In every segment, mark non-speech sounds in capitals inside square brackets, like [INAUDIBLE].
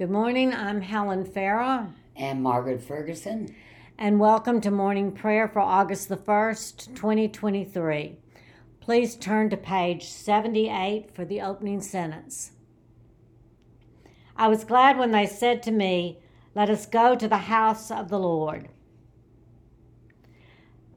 Good morning. I'm Helen Farah, and Margaret Ferguson. and welcome to morning prayer for August the 1st, 2023. Please turn to page 78 for the opening sentence. I was glad when they said to me, Let us go to the house of the Lord.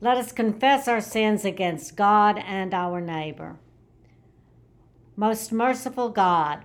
Let us confess our sins against God and our neighbor. Most merciful God,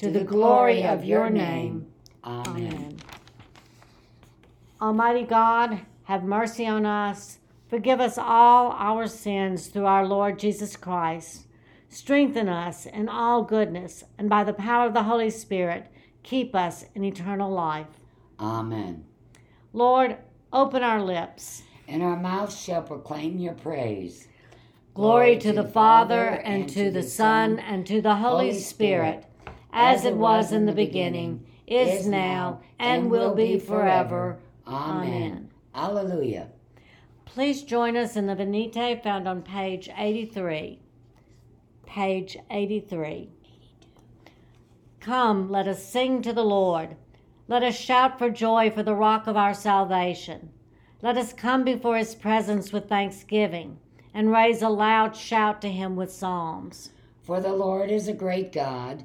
to the glory of your name. Amen. Almighty God, have mercy on us. Forgive us all our sins through our Lord Jesus Christ. Strengthen us in all goodness, and by the power of the Holy Spirit, keep us in eternal life. Amen. Lord, open our lips. And our mouths shall proclaim your praise. Glory to the Father, and to the Son, and to the Holy Spirit, as it was in the beginning, is now, and will be forever. Amen. Alleluia. Please join us in the Venite found on page 83. Page 83. Come, let us sing to the Lord. Let us shout for joy for the rock of our salvation. Let us come before his presence with thanksgiving and raise a loud shout to him with psalms. For the Lord is a great God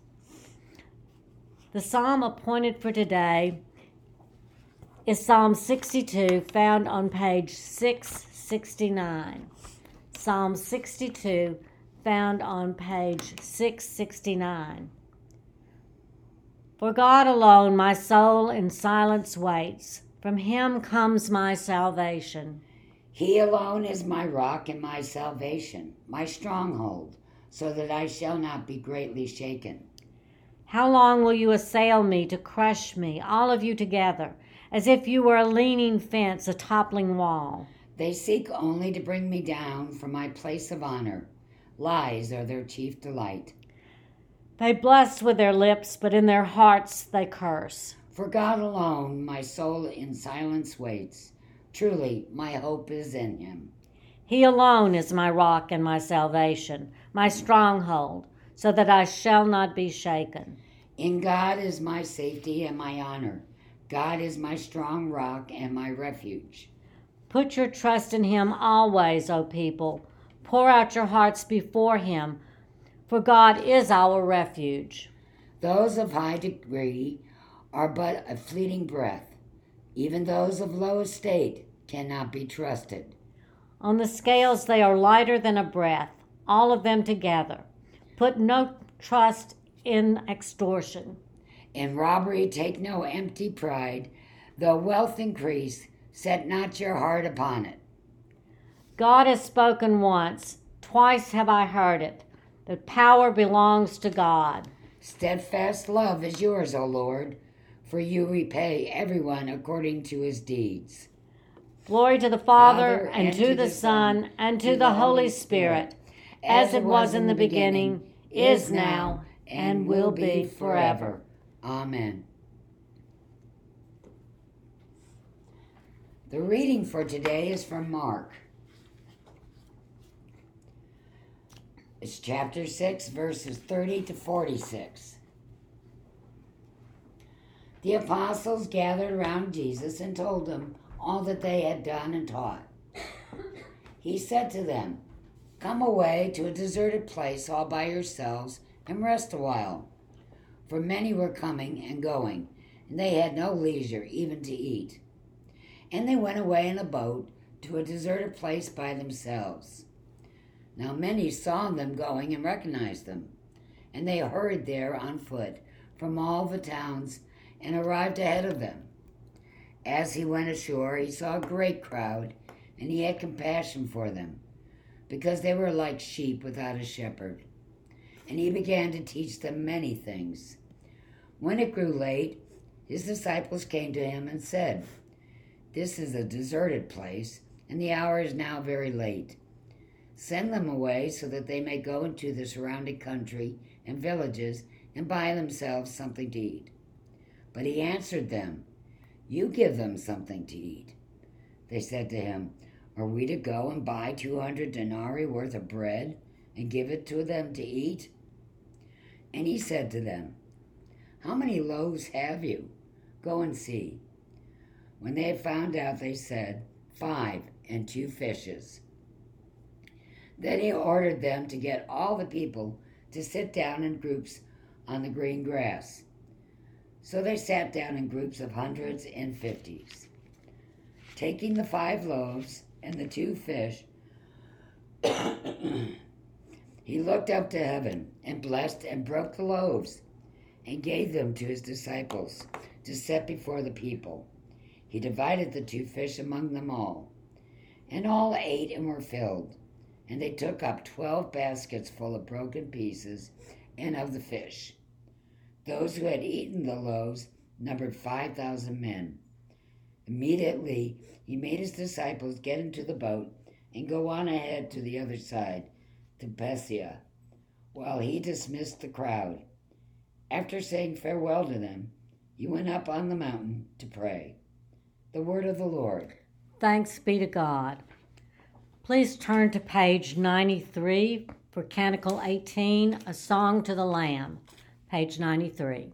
The psalm appointed for today is Psalm 62, found on page 669. Psalm 62, found on page 669. For God alone my soul in silence waits. From him comes my salvation. He alone is my rock and my salvation, my stronghold, so that I shall not be greatly shaken. How long will you assail me to crush me, all of you together, as if you were a leaning fence, a toppling wall? They seek only to bring me down from my place of honor. Lies are their chief delight. They bless with their lips, but in their hearts they curse. For God alone my soul in silence waits. Truly, my hope is in him. He alone is my rock and my salvation, my stronghold, so that I shall not be shaken. In God is my safety and my honor. God is my strong rock and my refuge. Put your trust in him always, O people. Pour out your hearts before him, for God is our refuge. Those of high degree are but a fleeting breath. Even those of low estate cannot be trusted. On the scales they are lighter than a breath, all of them together. Put no trust in extortion. In robbery take no empty pride. Though wealth increase, set not your heart upon it. God has spoken once, twice have I heard it, The power belongs to God. Steadfast love is yours, O Lord, for you repay everyone according to his deeds. Glory to the Father, and, to the Son, and to the Holy Spirit, as it was in the beginning, is now, and will be forever. Amen. The reading for today is from Mark. It's chapter 6, verses 30 to 46. The apostles gathered around Jesus and told him all that they had done and taught. He said to them, Come away to a deserted place all by yourselves and rest a while. For many were coming and going, and they had no leisure even to eat. And they went away in a boat to a deserted place by themselves. Now many saw them going and recognized them, and they hurried there on foot from all the towns and arrived ahead of them. As he went ashore, he saw a great crowd, and he had compassion for them, because they were like sheep without a shepherd. And he began to teach them many things. When it grew late, his disciples came to him and said, This is a deserted place, and the hour is now very late. Send them away so that they may go into the surrounding country and villages and buy themselves something to eat. But he answered them, You give them something to eat. They said to him, Are we to go and buy two hundred denarii worth of bread and give it to them to eat? And he said to them, How many loaves have you? Go and see. When they had found out, they said, Five and two fishes. Then he ordered them to get all the people to sit down in groups on the green grass. So they sat down in groups of hundreds and fifties. Taking the five loaves and the two fish, [COUGHS] he looked up to heaven and blessed and broke the loaves and gave them to his disciples to set before the people. He divided the two fish among them all. And all ate and were filled. And they took up twelve baskets full of broken pieces and of the fish. Those who had eaten the loaves numbered five thousand men. Immediately he made his disciples get into the boat and go on ahead to the other side, to Bethsaida, while he dismissed the crowd. After saying farewell to them, he went up on the mountain to pray. The word of the Lord. Thanks be to God. Please turn to page 93 for Canticle 18, A Song to the Lamb, page 93.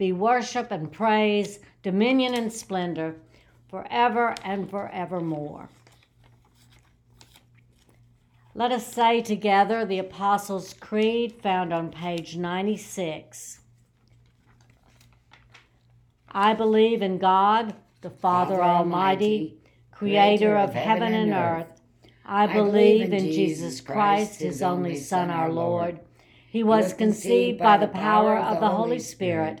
be worship and praise, dominion and splendor forever and forevermore. Let us say together the Apostles' Creed found on page 96. I believe in God, the Father, Father Almighty, Almighty, creator of heaven and earth. I believe in Jesus Christ, his only Son, our Lord. He was conceived by the power of the Holy Spirit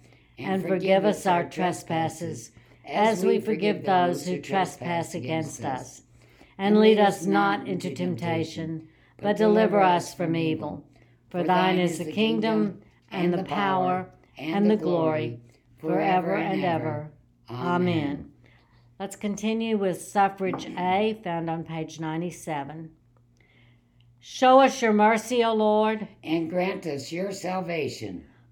and forgive us our trespasses, as we forgive those who trespass against us. And lead us not into temptation, but deliver us from evil. For thine is the kingdom, and the power, and the glory, forever and ever. Amen. Let's continue with suffrage A, found on page 97. Show us your mercy, O Lord. And grant us your salvation.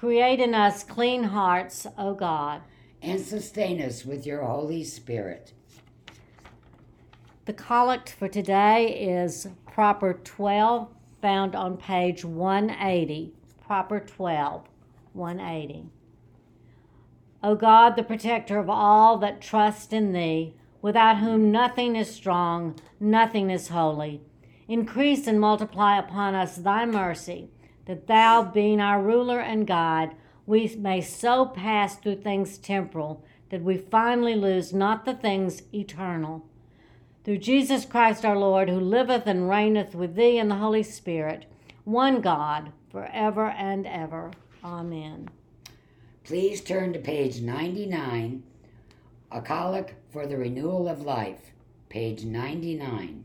Create in us clean hearts, O God. And sustain us with your Holy Spirit. The collect for today is Proper 12, found on page 180. Proper 12, 180. O God, the protector of all that trust in thee, without whom nothing is strong, nothing is holy, increase and multiply upon us thy mercy, that thou, being our ruler and guide, we may so pass through things temporal that we finally lose not the things eternal. Through Jesus Christ our Lord, who liveth and reigneth with thee in the Holy Spirit, one God, forever and ever. Amen. Please turn to page 99, A Collect for the Renewal of Life, page 99.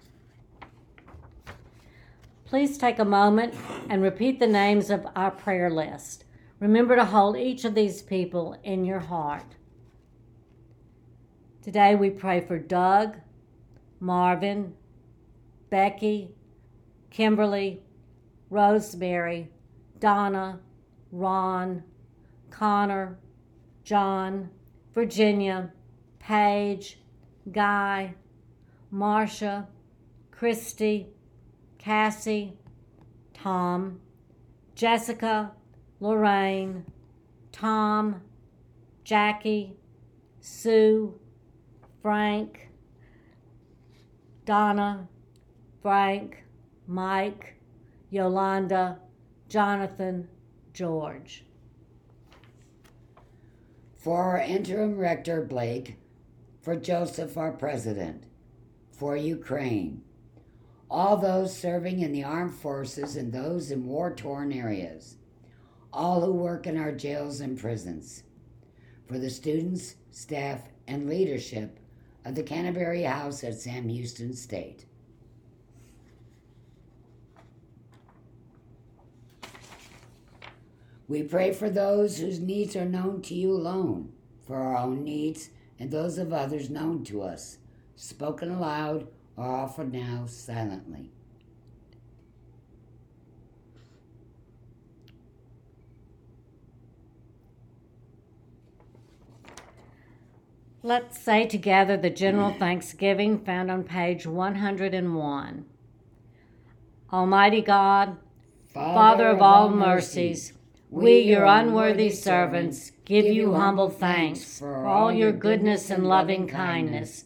Please take a moment and repeat the names of our prayer list. Remember to hold each of these people in your heart. Today we pray for Doug, Marvin, Becky, Kimberly, Rosemary, Donna, Ron, Connor, John, Virginia, Paige, Guy, Marcia, Christy, Cassie, Tom, Jessica, Lorraine, Tom, Jackie, Sue, Frank, Donna, Frank, Mike, Yolanda, Jonathan, George. For our interim rector, Blake, for Joseph, our president, for Ukraine, all those serving in the armed forces and those in war torn areas, all who work in our jails and prisons, for the students, staff, and leadership of the Canterbury House at Sam Houston State. We pray for those whose needs are known to you alone, for our own needs and those of others known to us, spoken aloud or offered now silently. Let's say together the general thanksgiving found on page 101. Almighty God, Father of all mercies, we, your unworthy servants, give you humble thanks for all your goodness and loving kindness